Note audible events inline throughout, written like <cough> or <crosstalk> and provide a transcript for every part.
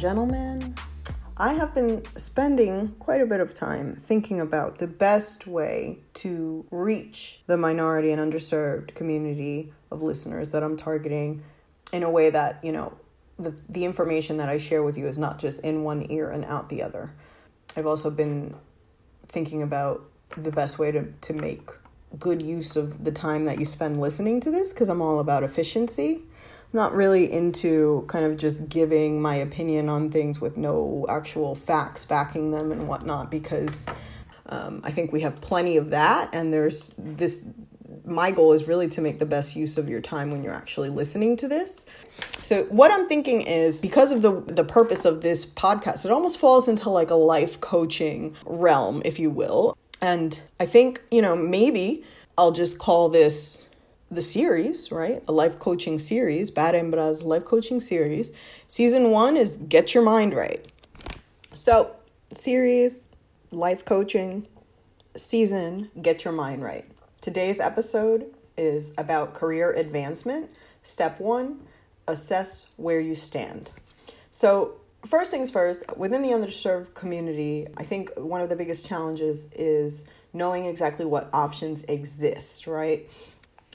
gentlemen. I have been spending quite a bit of time thinking about the best way to reach the minority and underserved community of listeners that I'm targeting in a way that, you know, the, the information that I share with you is not just in one ear and out the other. I've also been thinking about the best way to, to make good use of the time that you spend listening to this because I'm all about efficiency. Not really into kind of just giving my opinion on things with no actual facts backing them and whatnot because um, I think we have plenty of that. And there's this, my goal is really to make the best use of your time when you're actually listening to this. So what I'm thinking is because of the the purpose of this podcast, it almost falls into like a life coaching realm, if you will. And I think, you know, maybe I'll just call this the series, right? A life coaching series, Bad Hembras life coaching series. Season one is Get Your Mind Right. So, series, life coaching, season, Get Your Mind Right. Today's episode is about career advancement. Step one, assess where you stand. So, first things first, within the underserved community, I think one of the biggest challenges is knowing exactly what options exist, right?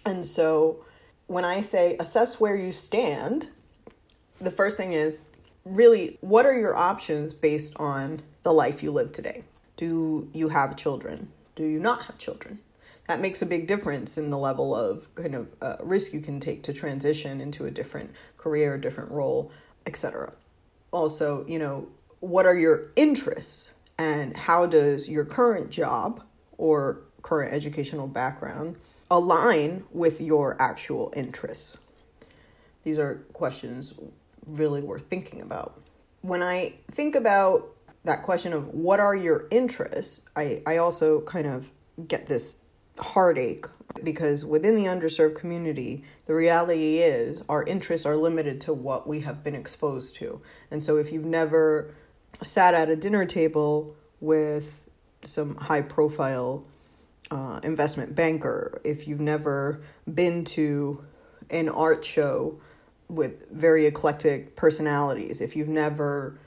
And so when I say assess where you stand, the first thing is really what are your options based on the life you live today? Do you have children? Do you not have children? That makes a big difference in the level of kind of uh, risk you can take to transition into a different career, a different role, etc also, you know, what are your interests and how does your current job or current educational background align with your actual interests? These are questions really worth thinking about. When I think about that question of what are your interests, I, I also kind of get this heartache because within the underserved community, the reality is our interests are limited to what we have been exposed to. And so if you've never sat at a dinner table with some high profile uh, investment banker, if you've never been to an art show with very eclectic personalities, if you've never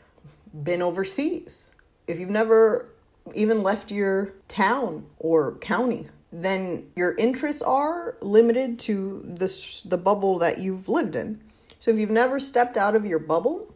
been overseas, if you've never even left your town or county then your interests are limited to this the bubble that you've lived in. So if you've never stepped out of your bubble,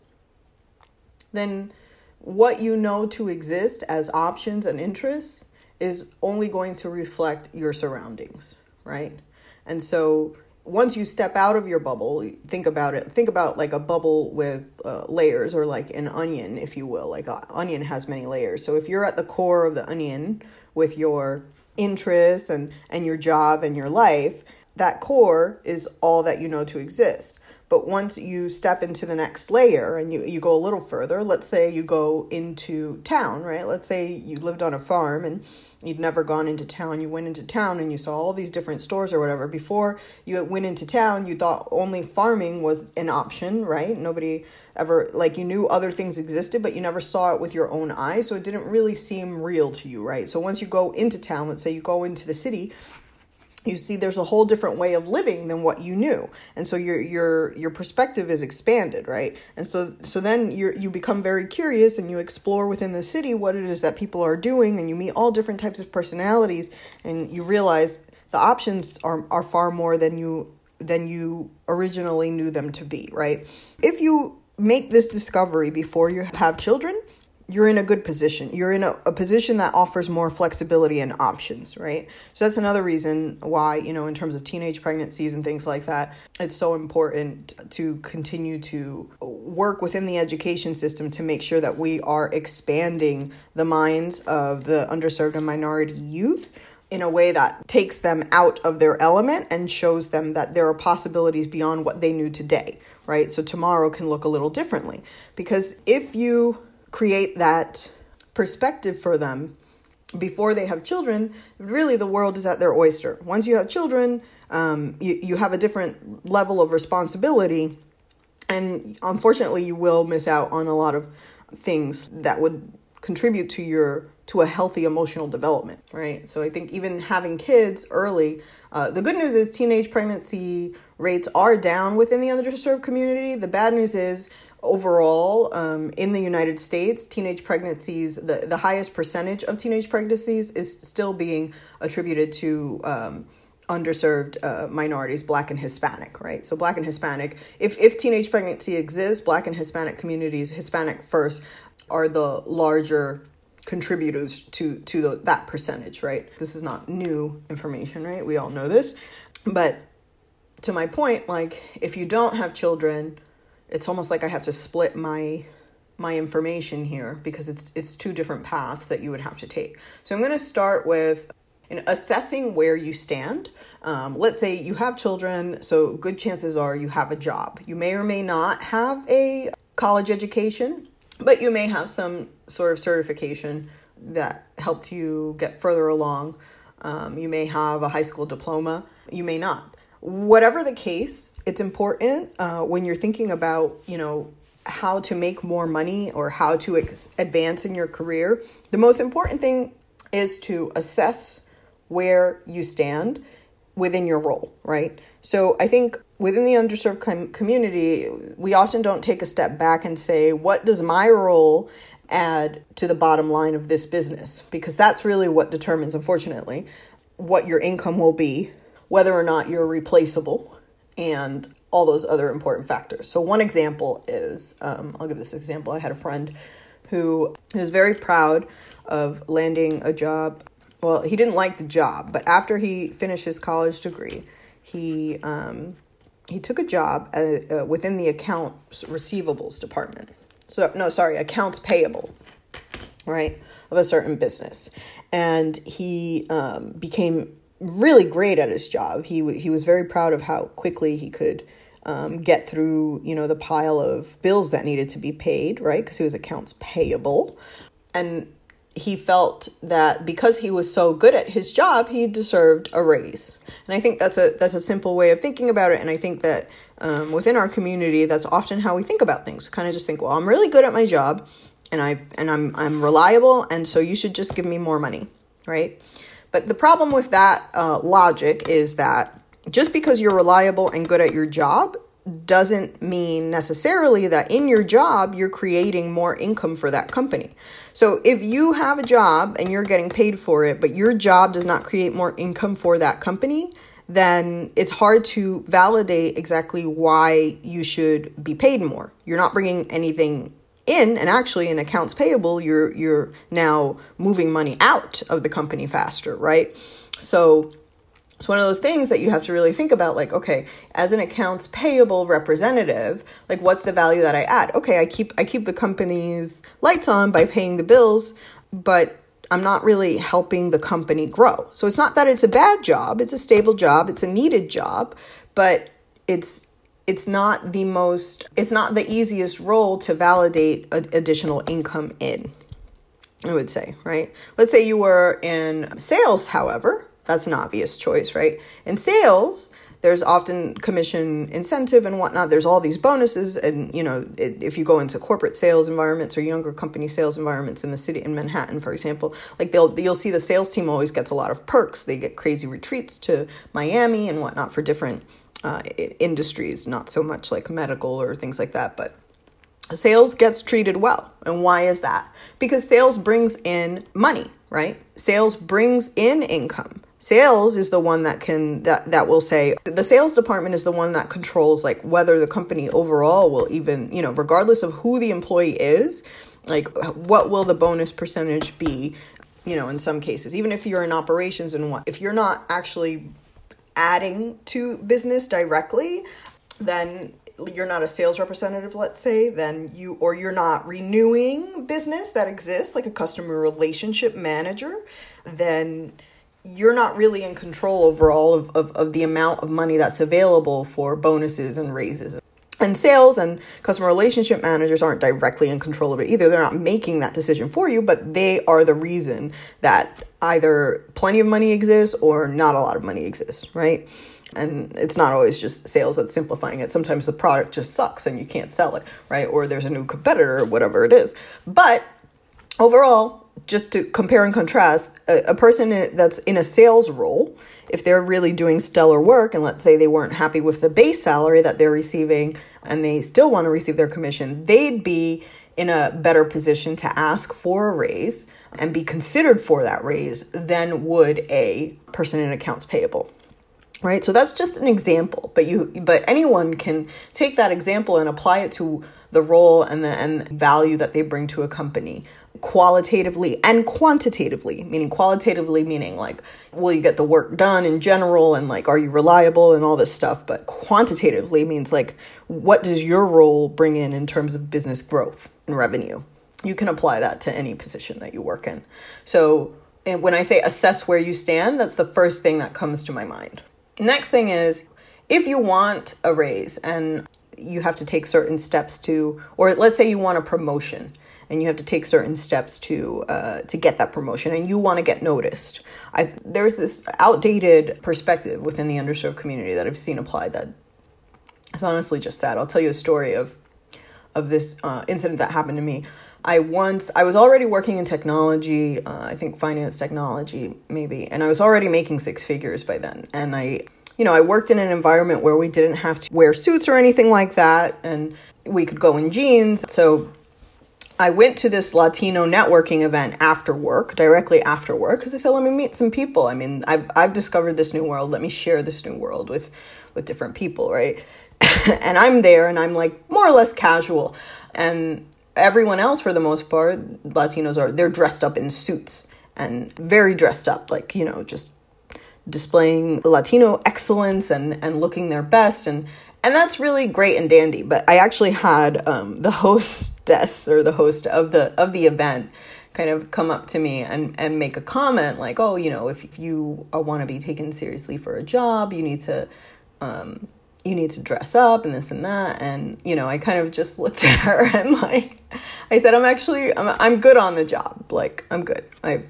then what you know to exist as options and interests is only going to reflect your surroundings, right? And so once you step out of your bubble, think about it. Think about like a bubble with uh, layers, or like an onion, if you will. Like an onion has many layers. So if you're at the core of the onion with your interests and and your job and your life that core is all that you know to exist but once you step into the next layer and you, you go a little further let's say you go into town right let's say you lived on a farm and you'd never gone into town. You went into town and you saw all these different stores or whatever. Before you went into town you thought only farming was an option right? Nobody ever like you knew other things existed but you never saw it with your own eyes so it didn't really seem real to you right? So once you go into town let's say you go into the city you see there's a whole different way of living than what you knew. And so your your your perspective is expanded right? And so so then you you become very curious and you explore within the city what it is that people are doing and you meet all different types of personalities and you realize the options are are far more than you than you originally knew them to be right? If you make this discovery before you have children, you're in a good position. You're in a, a, position that offers more flexibility and options, right? So that's another reason why, you know, in terms of teenage pregnancies and things like that, it's so important to continue to work within the education system to make sure that we are expanding the minds of the underserved and minority youth in a way that takes them out of their element and shows them that there are possibilities beyond what they knew today right? So tomorrow can look a little differently. Because if you create that perspective for them before they have children, really the world is at their oyster. Once you have children, um, you, you have a different level of responsibility. And unfortunately, you will miss out on a lot of things that would contribute to your to a healthy emotional development right so i think even having kids early uh, the good news is teenage pregnancy rates are down within the underserved community. The bad news is overall um, in the United States, teenage pregnancies, the, the highest percentage of teenage pregnancies is still being attributed to um, underserved uh, minorities, black and Hispanic, right? So, black and Hispanic, if, if teenage pregnancy exists, black and Hispanic communities, Hispanic first, are the larger contributors to to the, that percentage right? This is not new information right? We all know this. But to my point like if you don't have children it's almost like i have to split my my information here because it's it's two different paths that you would have to take so i'm going to start with in assessing where you stand um, let's say you have children so good chances are you have a job you may or may not have a college education but you may have some sort of certification that helped you get further along. Um, you may have a high school diploma, you may not. Whatever the case, it's important uh, when you're thinking about, you know, how to make more money or how to ex- advance in your career. The most important thing is to assess where you stand within your role, right? So I think within the underserved com- community, we often don't take a step back and say, what does my role add to the bottom line of this business? Because that's really what determines, unfortunately, what your income will be, whether or not you're replaceable, and all those other important factors. So, one example is um, I'll give this example. I had a friend who was very proud of landing a job well, he didn't like the job, but after he finished his college degree, he um, he took a job at, uh, within the accounts receivables department. So no, sorry, accounts payable, right, of a certain business, and he um, became really great at his job. He he was very proud of how quickly he could. Um, get through, you know, the pile of bills that needed to be paid, right? Because he was accounts payable, and he felt that because he was so good at his job, he deserved a raise. And I think that's a that's a simple way of thinking about it. And I think that um, within our community, that's often how we think about things. Kind of just think, well, I'm really good at my job, and I and I'm I'm reliable, and so you should just give me more money, right? But the problem with that uh, logic is that just because you're reliable and good at your job doesn't mean necessarily that in your job you're creating more income for that company. So if you have a job and you're getting paid for it, but your job does not create more income for that company, then it's hard to validate exactly why you should be paid more. You're not bringing anything in and actually in accounts payable you're you're now moving money out of the company faster, right? So it's one of those things that you have to really think about like okay as an accounts payable representative like what's the value that i add okay i keep i keep the company's lights on by paying the bills but i'm not really helping the company grow so it's not that it's a bad job it's a stable job it's a needed job but it's it's not the most it's not the easiest role to validate additional income in i would say right let's say you were in sales however that's an obvious choice, right? In sales, there's often commission incentive and whatnot. There's all these bonuses, and you know, it, if you go into corporate sales environments or younger company sales environments in the city in Manhattan, for example, like they'll you'll see the sales team always gets a lot of perks. They get crazy retreats to Miami and whatnot for different uh, industries, not so much like medical or things like that, but sales gets treated well. And why is that? Because sales brings in money, right? Sales brings in income sales is the one that can that that will say the sales department is the one that controls like whether the company overall will even you know regardless of who the employee is like what will the bonus percentage be you know in some cases. Even if you're in operations and what if you're not actually adding to business directly then you're not a sales representative let's say then you or you're not renewing business that exists like a customer relationship manager then you're not really in control overall of, of, of the amount of money that's available for bonuses and raises. And sales and customer relationship managers aren't directly in control of it either. They're not making that decision for you, but they are the reason that either plenty of money exists or not a lot of money exists, right? And it's not always just sales that's simplifying it. Sometimes the product just sucks and you can't sell it, right? Or there's a new competitor or whatever it is. But overall, just to compare and contrast, a, a person that's in a sales role, if they're really doing stellar work, and let's say they weren't happy with the base salary that they're receiving and they still want to receive their commission, they'd be in a better position to ask for a raise and be considered for that raise than would a person in accounts payable right? So that's just an example but you but anyone can take that example and apply it to the role and the and value that they bring to a company qualitatively and quantitatively meaning qualitatively meaning like will you get the work done in general and like are you reliable and all this stuff but quantitatively means like what does your role bring in in terms of business growth and revenue? You can apply that to any position that you work in. So and when i say assess where you stand that's the first thing that comes to my mind. Next thing is if you want a raise and you have to take certain steps to, or let's say you want a promotion and you have to take certain steps to uh, to get that promotion and you want to get noticed. I there's this outdated perspective within the underserved community that I've seen applied that it's honestly just sad. I'll tell you a story of of this uh, incident that happened to me. I once I was already working in technology, uh, I think finance technology maybe, and I was already making six figures by then. And I you know, I worked in an environment where we didn't have to wear suits or anything like that, and we could go in jeans. So I went to this Latino networking event after work, directly after work, because I said, let me meet some people. I mean, I've, I've discovered this new world. Let me share this new world with, with different people, right? <laughs> and I'm there and I'm like more or less casual. And everyone else, for the most part, Latinos are, they're dressed up in suits and very dressed up, like, you know, just displaying Latino excellence and, and looking their best. And, and that's really great and dandy. But I actually had um, the hostess or the host of the, of the event kind of come up to me and, and make a comment like, oh, you know, if, if you want to be taken seriously for a job, you need to, um, you need to dress up and this and that. And, you know, I kind of just <laughs> looked at her and like, I said, I'm actually, I'm, I'm good on the job. Like, I'm good. I've,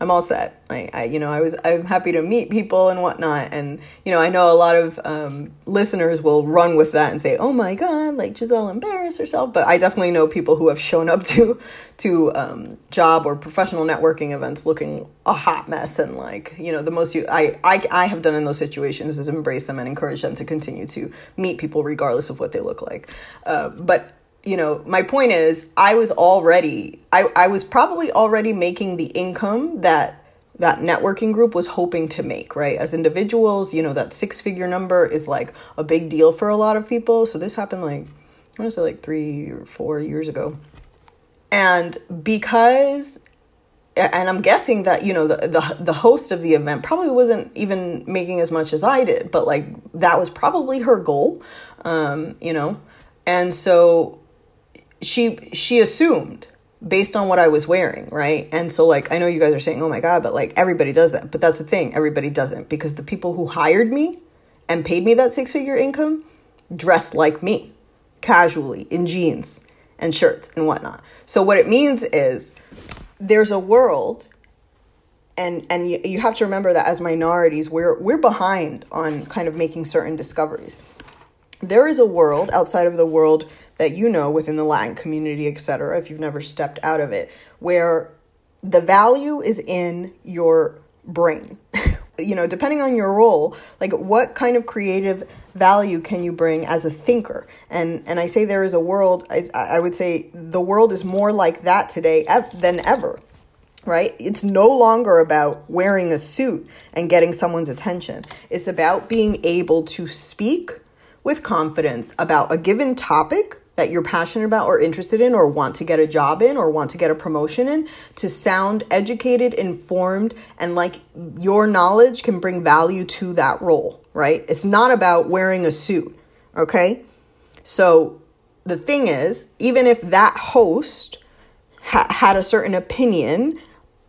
I'm all set. I, I, you know, I was, I'm happy to meet people and whatnot. And, you know, I know a lot of um, listeners will run with that and say, oh my God, like Giselle embarrassed herself. But I definitely know people who have shown up <laughs> to, to um, job or professional networking events looking a hot mess. And like, you know, the most you, I, I, I have done in those situations is embrace them and encourage them to continue to meet people regardless of what they look like. Uh, but you know, my point is I was already I, I was probably already making the income that that networking group was hoping to make, right? As individuals, you know, that six figure number is like a big deal for a lot of people. So this happened like I want to say like three or four years ago. And because and I'm guessing that you know the, the the host of the event probably wasn't even making as much as I did, but like that was probably her goal, um, you know, and so she she assumed based on what I was wearing, right? And so like I know you guys are saying, "Oh my god," but like everybody does that. But that's the thing, everybody doesn't because the people who hired me and paid me that six-figure income dressed like me, casually in jeans and shirts and whatnot. So what it means is there's a world and and you, you have to remember that as minorities we're we're behind on kind of making certain discoveries. There is a world outside of the world that you know within the Latin community, etc., if you've never stepped out of it, where the value is in your brain. <laughs> you know, depending on your role, like what kind of creative value can you bring as a thinker? And and I say there is a world. I, I would say the world is more like that today than ever. Right? It's no longer about wearing a suit and getting someone's attention. It's about being able to speak with confidence about a given topic that you're passionate about or interested in or want to get a job in or want to get a promotion in to sound educated, informed, and like your knowledge can bring value to that role, right? It's not about wearing a suit, okay? So the thing is, even if that host ha- had a certain opinion,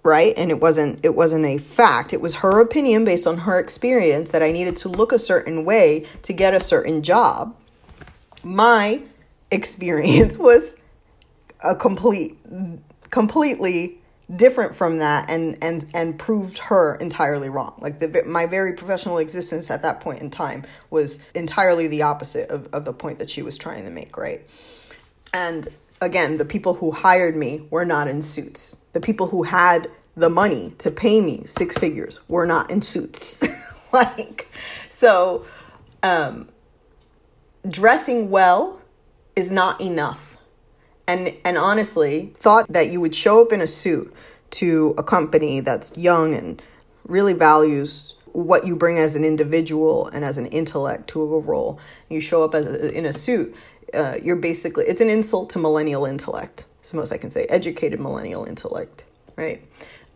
right? And it wasn't it wasn't a fact. It was her opinion based on her experience that I needed to look a certain way to get a certain job. My experience <laughs> was a complete completely different from that and and and proved her entirely wrong like the my very professional existence at that point in time was entirely the opposite of, of the point that she was trying to make right and again, the people who hired me were not in suits. The people who had the money to pay me six figures were not in suits. <laughs> like, so um, dressing well is not enough. And, and honestly, thought that you would show up in a suit to a company that's young and really values what you bring as an individual and as an intellect to a role. You show up a, in a suit, uh, you're basically it's an insult to millennial intellect. It's the most I can say. Educated millennial intellect, right?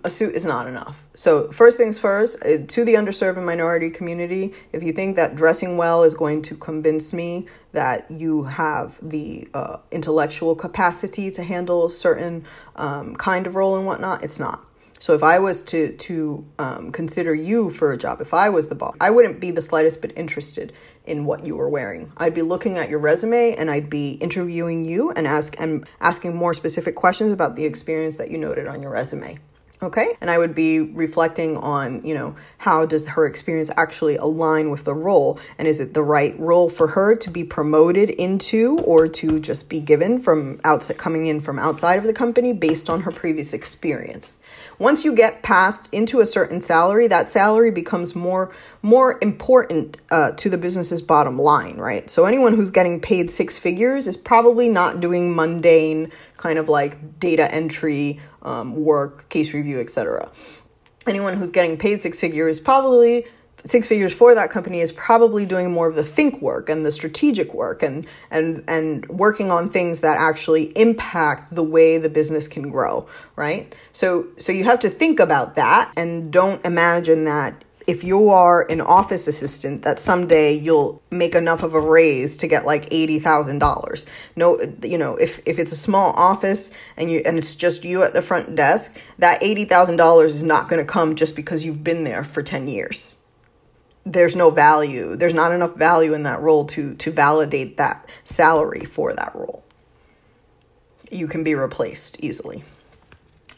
A suit is not enough. So first things first, uh, to the underserved and minority community, if you think that dressing well is going to convince me that you have the uh, intellectual capacity to handle a certain um, kind of role and whatnot, it's not so if I was to to um, consider you for a job, if I was the boss, I wouldn't be the slightest bit interested in what you were wearing. I'd be looking at your resume and I'd be interviewing you and ask and asking more specific questions about the experience that you noted on your resume okay. And i would be reflecting on you know how does her experience actually align with the role? And is it the right role for her to be promoted into or to just be given from outside coming in from outside of the company based on her previous experience once you get past into a certain salary that salary becomes more more important uh, to the business's bottom line right? So anyone who's getting paid six figures is probably not doing mundane kind of like data entry um, work case review etc anyone who's getting paid six figures probably six figures for that company is probably doing more of the think work and the strategic work and and and working on things that actually impact the way the business can grow right so so you have to think about that and don't imagine that if you are an office assistant that someday you'll make enough of a raise to get like $80,000. No, you know, if, if it's a small office and you, and it's just you at the front desk, that $80,000 is not going to come just because you've been there for 10 years there's no value there's not enough value in that role to to validate that salary for that role. You can be replaced easily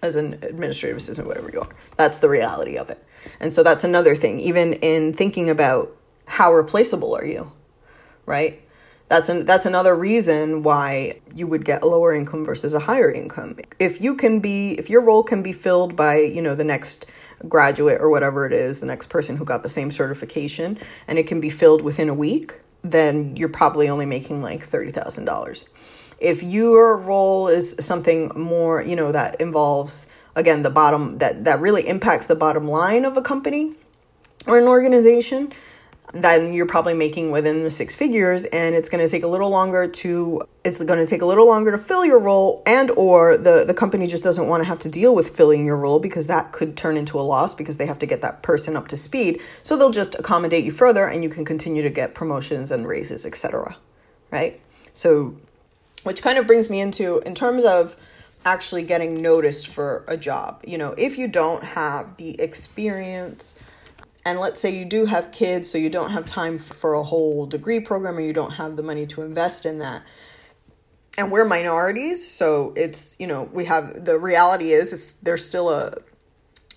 as an administrative assistant whatever you are. That's the reality of it. And so that's another thing. Even in thinking about how replaceable are you right? That's an, that's another reason why you would get a lower income versus a higher income. If you can be if your role can be filled by you know the next graduate or whatever it is, the next person who got the same certification, and it can be filled within a week, then you're probably only making like $30,000. If your role is something more, you know, that involves again the bottom that that really impacts the bottom line of a company or an organization, then you're probably making within the six figures and it's going to take a little longer to it's going to take a little longer to fill your role and or the the company just doesn't want to have to deal with filling your role because that could turn into a loss because they have to get that person up to speed. So they'll just accommodate you further and you can continue to get promotions and raises etc right? So which kind of brings me into in terms of actually getting noticed for a job. You know if you don't have the experience and let's say you do have kids, so you don't have time for a whole degree program or you don't have the money to invest in that. And we're minorities, so it's, you know, we have the reality is it's there's still a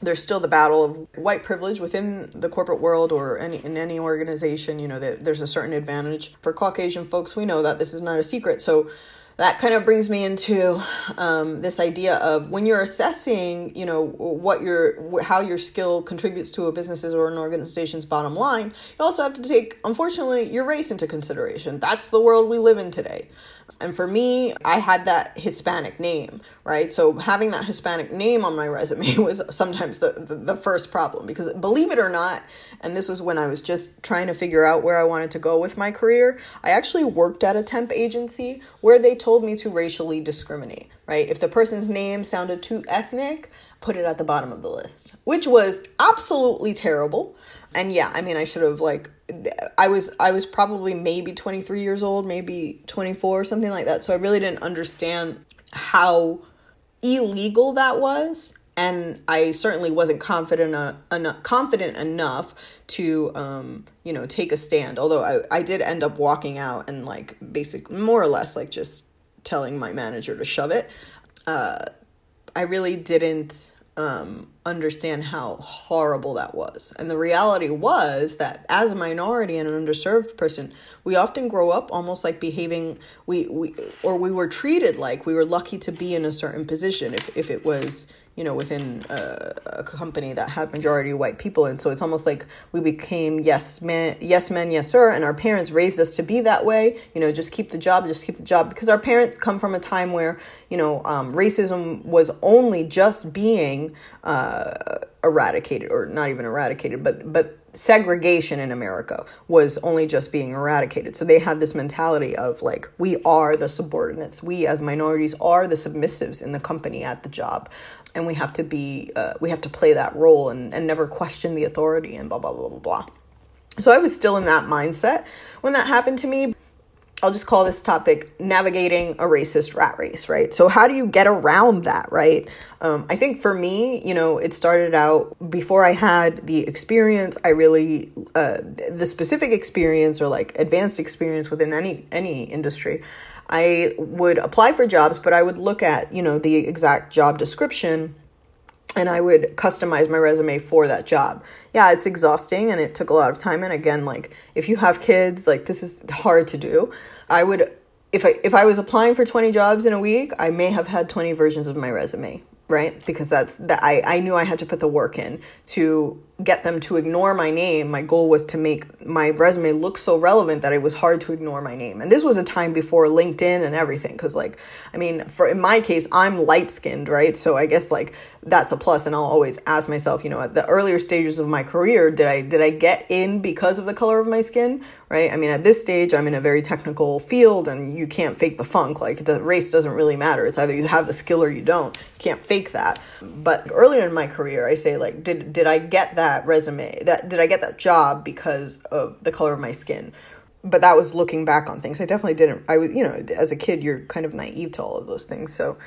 there's still the battle of white privilege within the corporate world or any in any organization, you know, that there's a certain advantage. For Caucasian folks, we know that this is not a secret. So that kind of brings me into um, this idea of when you're assessing you know what your how your skill contributes to a business's or an organization's bottom line you also have to take unfortunately your race into consideration that's the world we live in today and for me, I had that Hispanic name, right? So having that Hispanic name on my resume <laughs> was sometimes the, the, the, first problem because believe it or not, and this was when I was just trying to figure out where I wanted to go with my career, I actually worked at a temp agency where they told me to racially discriminate, right? If the person's name sounded too ethnic, put it at the bottom of the list, which was absolutely terrible. And yeah, I mean, I should have like I was I was probably maybe 23 years old, maybe 24 something like that. So I really didn't understand how illegal that was and I certainly wasn't confident uh, enough confident enough to um, you know take a stand. Although I I did end up walking out and like basically more or less like just telling my manager to shove it. Uh, I really didn't um, understand how horrible that was. And the reality was that as a minority and an underserved person, we often grow up almost like behaving we, we or we were treated like we were lucky to be in a certain position. If, if it was you know within a, a, company that had majority white people and so it's almost like we became yes men yes men yes sir and our parents raised us to be that way. You know just keep the job just keep the job. Because our parents come from a time where you know um, racism was only just being uh, eradicated or not even eradicated but but segregation in America was only just being eradicated. So they had this mentality of like, we are the subordinates. We as minorities are the submissives in the company at the job and we have to be uh, we have to play that role and, and never question the authority and blah blah blah blah blah so i was still in that mindset when that happened to me i'll just call this topic navigating a racist rat race right? So how do you get around that right? Um, i think for me you know it started out before i had the experience i really uh, the specific experience or like advanced experience within any any industry I would apply for jobs, but I would look at, you know, the exact job description and I would customize my resume for that job. Yeah, it's exhausting and it took a lot of time and again like if you have kids, like this is hard to do. I would if I if I was applying for 20 jobs in a week, I may have had 20 versions of my resume, right? Because that's that I I knew I had to put the work in to get them to ignore my name. My goal was to make my resume look so relevant that it was hard to ignore my name. And this was a time before LinkedIn and everything cuz like I mean, for in my case, I'm light-skinned, right? So I guess like that's a plus and I'll always ask myself, you know, at the earlier stages of my career, did I did I get in because of the color of my skin, right? I mean, at this stage, I'm in a very technical field and you can't fake the funk. Like the race doesn't really matter. It's either you have the skill or you don't. You can't fake that. But earlier in my career, I say like did did I get that resume that did i get that job because of the color of my skin? But that was looking back on things. I definitely didn't i was you know as a kid you're kind of naive to all of those things so.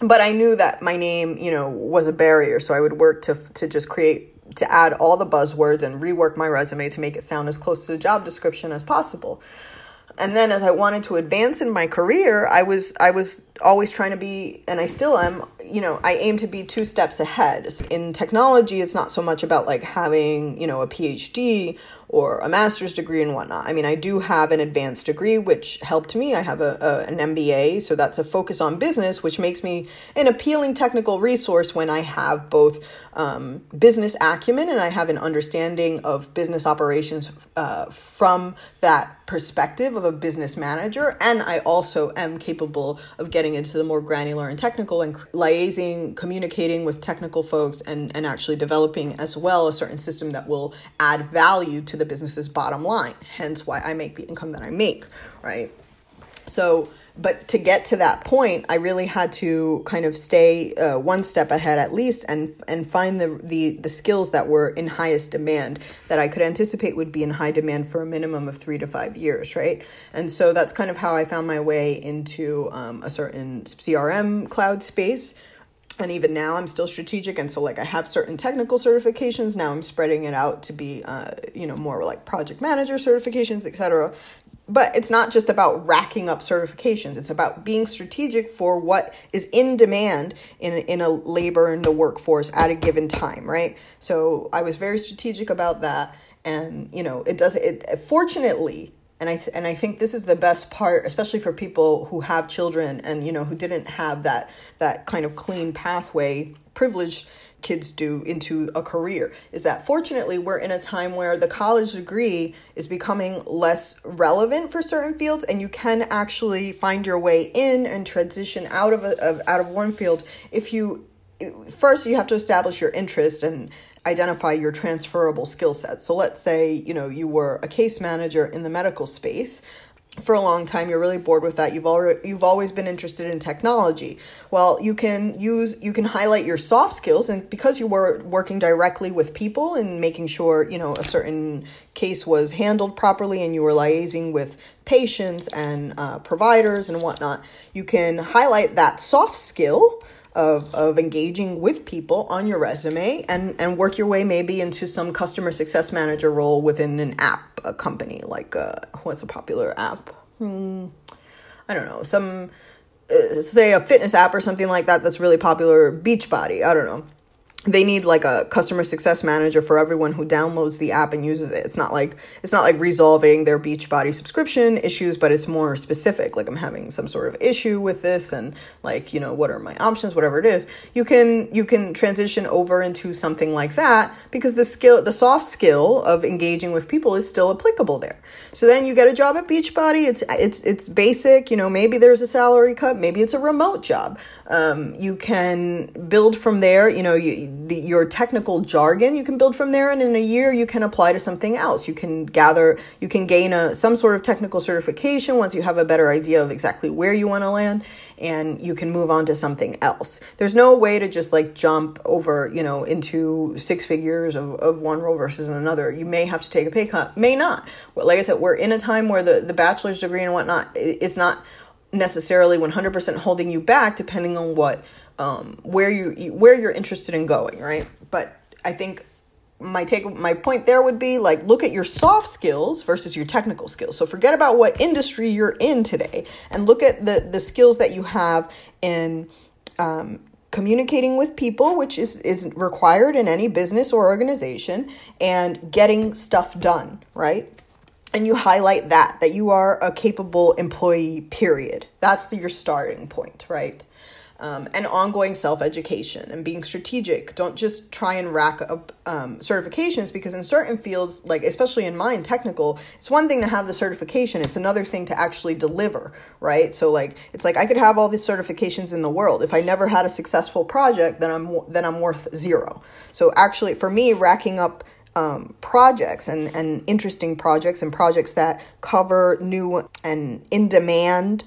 But i knew that my name you know was a barrier so i would work to to just create to add all the buzzwords and rework my resume to make it sound as close to the job description as possible. And then as i wanted to advance in my career i was i was always trying to be and i still am you know i aim to be two steps ahead in technology it's not so much about like having you know a phd or a master's degree and whatnot. I mean, I do have an advanced degree, which helped me. I have a, a, an MBA, so that's a focus on business, which makes me an appealing technical resource when I have both um, business acumen and I have an understanding of business operations uh, from that perspective of a business manager. And I also am capable of getting into the more granular and technical and liaising, communicating with technical folks, and, and actually developing as well a certain system that will add value to the business's bottom line, hence why I make the income that I make, right? So, but to get to that point, I really had to kind of stay uh, one step ahead at least, and and find the, the the skills that were in highest demand that I could anticipate would be in high demand for a minimum of three to five years, right? And so that's kind of how I found my way into um, a certain CRM cloud space. And even now i'm still strategic and so like i have certain technical certifications. Now i'm spreading it out to be uh, you know more like project manager certifications etc but it's not just about racking up certifications. It's about being strategic for what is in demand in, in a labor in the workforce at a given time right? So i was very strategic about that. And you know it does it fortunately and I th- and I think this is the best part, especially for people who have children and you know who didn't have that that kind of clean pathway privilege kids do into a career is that fortunately we're in a time where the college degree is becoming less relevant for certain fields and you can actually find your way in and transition out of, a, of out of one field if you first you have to establish your interest and identify your transferable skill sets. So let's say, you know, you were a case manager in the medical space for a long time you're really bored with that. You've already you've always been interested in technology. Well you can use you can highlight your soft skills and because you were working directly with people and making sure you know a certain case was handled properly and you were liaising with patients and uh, providers and whatnot you can highlight that soft skill of, of engaging with people on your resume and, and work your way maybe into some customer success manager role within an app a company like uh, what's a popular app? Hmm, i don't know some uh, say a fitness app or something like that that's really popular beachbody i don't know they need like a customer success manager for everyone who downloads the app and uses it. It's not like it's not like resolving their Beachbody subscription issues, but it's more specific. Like I'm having some sort of issue with this and like, you know, what are my options, whatever it is. You can you can transition over into something like that because the skill the soft skill of engaging with people is still applicable there. So then you get a job at Beachbody. It's it's it's basic, you know, maybe there's a salary cut, maybe it's a remote job. Um, you can build from there, you know, you the, your technical jargon you can build from there and in a year you can apply to something else. You can gather you can gain a some sort of technical certification once you have a better idea of exactly where you want to land and you can move on to something else. There's no way to just like jump over you know into six figures of, of one role versus another. You may have to take a pay cut may not. Like i said we're in a time where the, the bachelor's degree and whatnot it's not necessarily 100% holding you back depending on what um, where you where you're interested in going, right? But I think my take my point there would be like look at your soft skills versus your technical skills. So forget about what industry you're in today and look at the the skills that you have in um, communicating with people, which is is required in any business or organization, and getting stuff done, right? And you highlight that that you are a capable employee. Period. That's the, your starting point, right? Um, and ongoing self education and being strategic. Don't just try and rack up um, certifications because in certain fields, like especially in mine, technical, it's one thing to have the certification, it's another thing to actually deliver, right? So like it's like I could have all these certifications in the world. If I never had a successful project, then I'm then I'm worth zero. So actually, for me, racking up um, projects and, and interesting projects and projects that cover new and in demand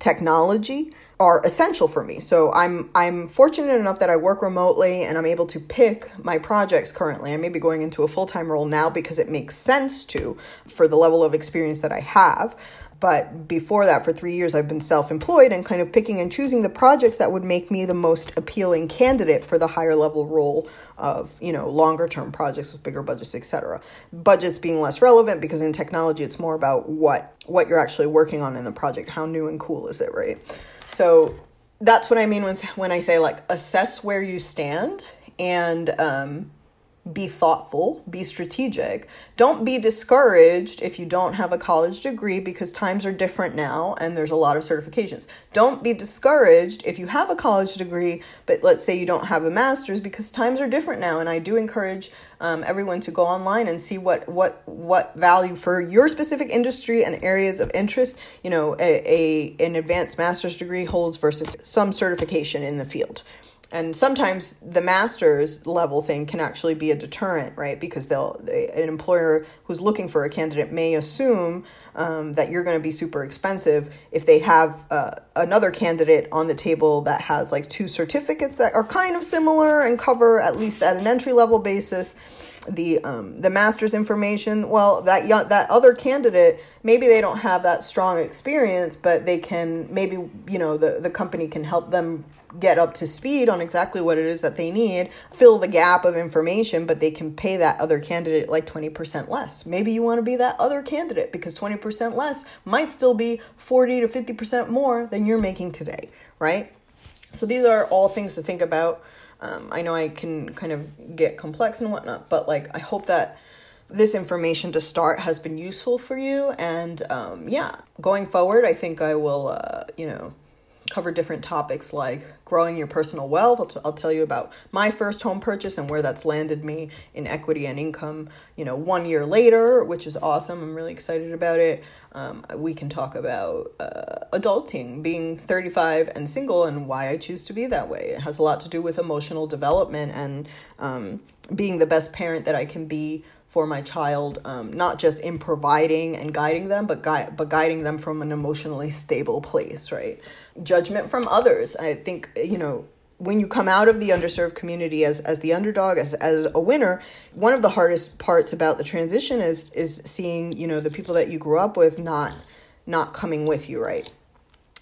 technology are essential for me. So I'm I'm fortunate enough that I work remotely and I'm able to pick my projects currently. I may be going into a full-time role now because it makes sense to for the level of experience that I have. But before that, for three years, I've been self employed and kind of picking and choosing the projects that would make me the most appealing candidate for the higher level role of, you know, longer term projects with bigger budgets, etc. Budgets being less relevant because in technology, it's more about what, what you're actually working on in the project. How new and cool is it, right? So that's what I mean when when I say like assess where you stand and um, be thoughtful, be strategic. Don't be discouraged if you don't have a college degree because times are different now and there's a lot of certifications. Don't be discouraged if you have a college degree, but let's say you don't have a master's because times are different now. And I do encourage um, everyone to go online and see what what what value for your specific industry and areas of interest, you know, a, a an advanced master's degree holds versus some certification in the field and sometimes the master's level thing can actually be a deterrent right? Because they'll they, an employer who's looking for a candidate may assume um, that you're going to be super expensive if they have uh, another candidate on the table that has like two certificates that are kind of similar and cover at least at an entry level basis the um, the master's information. Well that young, that other candidate maybe they don't have that strong experience but they can maybe you know the the company can help them get up to speed on exactly what it is that they need fill the gap of information but they can pay that other candidate like 20% less. Maybe you want to be that other candidate because 20% less might still be 40 to 50% more than you're making today right? So these are all things to think about um, I know I can kind of get complex and whatnot, but like I hope that this information to start has been useful for you. And um, yeah, going forward, I think I will, uh, you know, cover different topics like growing your personal wealth. I'll, t- I'll, tell you about my first home purchase and where that's landed me in equity and income, you know, one year later, which is awesome. I'm really excited about it. Um, we can talk about uh, adulting, being 35 and single, and why I choose to be that way. It has a lot to do with emotional development and um, being the best parent that I can be for my child, um, not just in providing and guiding them, but gui- but guiding them from an emotionally stable place, right? Judgment from others. I think you know when you come out of the underserved community as as the underdog as as a winner one of the hardest parts about the transition is is seeing you know the people that you grew up with not not coming with you right?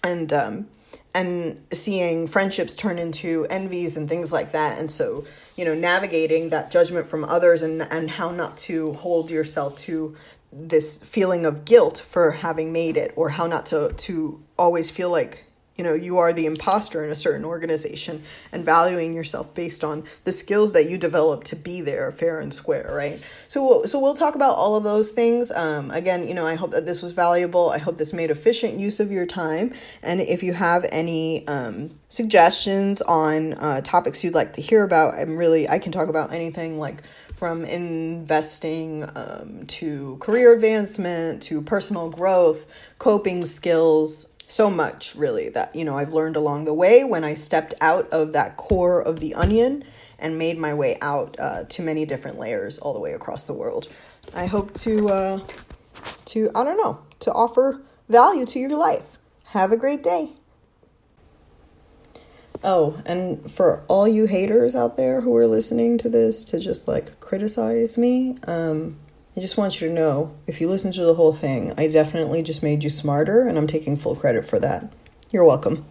And um and seeing friendships turn into envies and things like that. And so you know navigating that judgment from others and and how not to hold yourself to this feeling of guilt for having made it or how not to to always feel like you know you are the imposter in a certain organization and valuing yourself based on the skills that you develop to be there fair and square right? So so we'll talk about all of those things. Um, again you know i hope that this was valuable. I hope this made efficient use of your time. And if you have any um, suggestions on uh, topics you'd like to hear about i'm really i can talk about anything like from investing um, to career advancement to personal growth, coping skills, so much really that you know I've learned along the way when I stepped out of that core of the onion and made my way out uh, to many different layers all the way across the world. I hope to uh, to I don't know to offer value to your life. Have a great day. Oh, and for all you haters out there who are listening to this to just like criticize me, um, I just want you to know if you listen to the whole thing, I definitely just made you smarter, and I'm taking full credit for that. You're welcome.